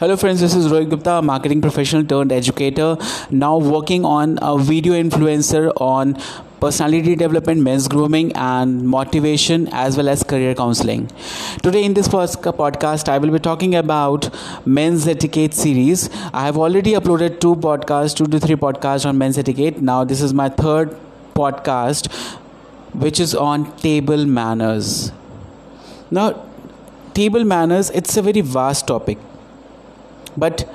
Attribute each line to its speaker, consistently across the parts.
Speaker 1: Hello, friends. This is Rohit Gupta, marketing professional turned educator. Now working on a video influencer on personality development, men's grooming, and motivation, as well as career counseling. Today, in this podcast, I will be talking about men's etiquette series. I have already uploaded two podcasts, two to three podcasts on men's etiquette. Now, this is my third podcast, which is on table manners. Now, table manners it's a very vast topic but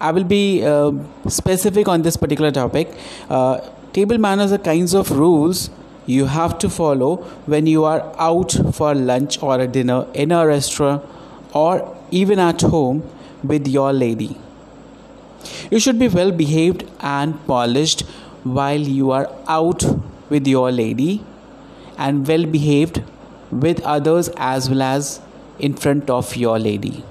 Speaker 1: i will be uh, specific on this particular topic uh, table manners are kinds of rules you have to follow when you are out for lunch or a dinner in a restaurant or even at home with your lady you should be well behaved and polished while you are out with your lady and well behaved with others as well as in front of your lady.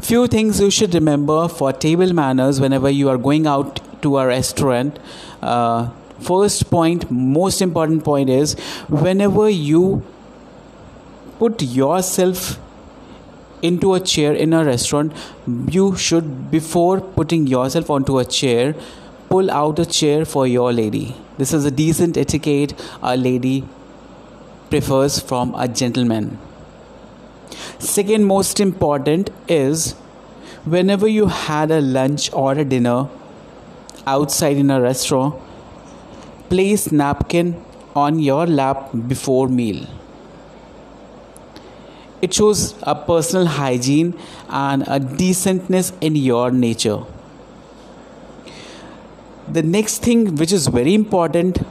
Speaker 1: Few things you should remember for table manners whenever you are going out to a restaurant. Uh, first point, most important point is whenever you put yourself into a chair in a restaurant, you should, before putting yourself onto a chair, pull out a chair for your lady. This is a decent etiquette a lady prefers from a gentleman. Second most important is whenever you had a lunch or a dinner outside in a restaurant, place napkin on your lap before meal. It shows a personal hygiene and a decentness in your nature. The next thing which is very important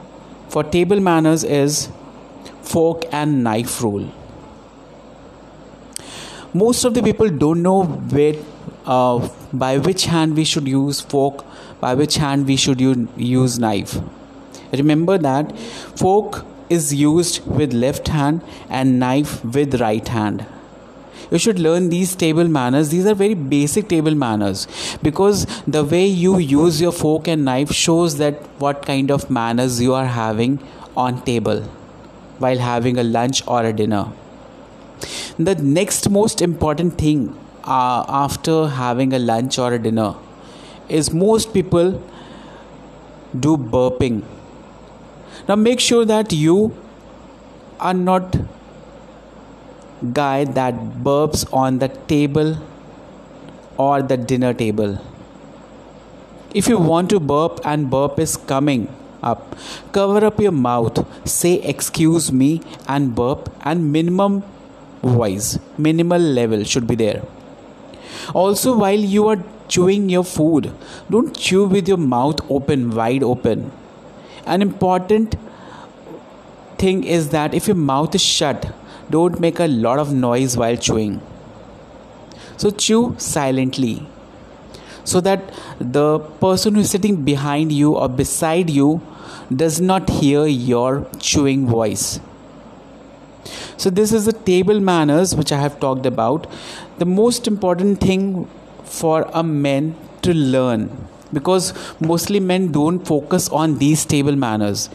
Speaker 1: for table manners is fork and knife rule most of the people don't know where uh, by which hand we should use fork by which hand we should use knife. Remember that fork is used with left hand and knife with right hand. You should learn these table manners. These are very basic table manners because the way you use your fork and knife shows that what kind of manners you are having on table while having a lunch or a dinner the next most important thing uh, after having a lunch or a dinner is most people do burping. Now make sure that you are not guy that burps on the table or the dinner table. If you want to burp and burp is coming up cover up your mouth say excuse me and burp and minimum voice minimal level should be there. Also while you are chewing your food don't chew with your mouth open wide open. An important thing is that if your mouth is shut don't make a lot of noise while chewing. So chew silently so that the person who is sitting behind you or beside you does not hear your chewing voice so this is the table manners which i have talked about. The most important thing for a man to learn because mostly men don't focus on these table manners.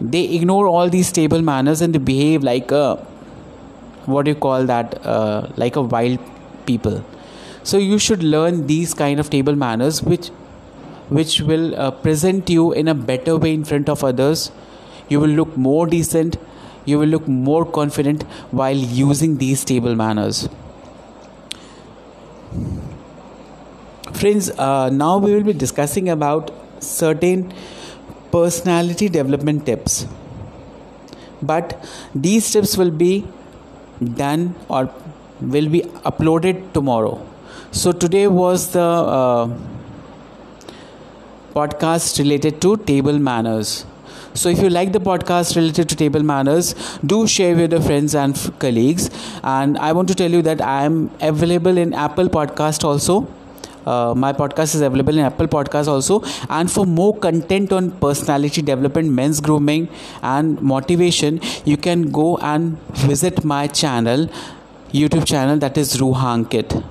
Speaker 1: They ignore all these table manners and they behave like a what do you call that uh, like a wild people. So you should learn these kind of table manners which which will uh, present you in a better way in front of others. You will look more decent you will look more confident while using these table manners. Friends uh, now we will be discussing about certain personality development tips. But these tips will be done or will be uploaded tomorrow. So today was the uh, podcast related to table manners so if you like the podcast related to table manners, do share with your friends and f- colleagues. And I want to tell you that I am available in Apple Podcast also. Uh, my podcast is available in Apple Podcast also. And for more content on personality development, men's grooming, and motivation, you can go and visit my channel, YouTube channel that is Roohankit.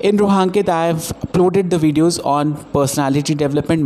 Speaker 1: In Roohankit, I have uploaded the videos on personality development.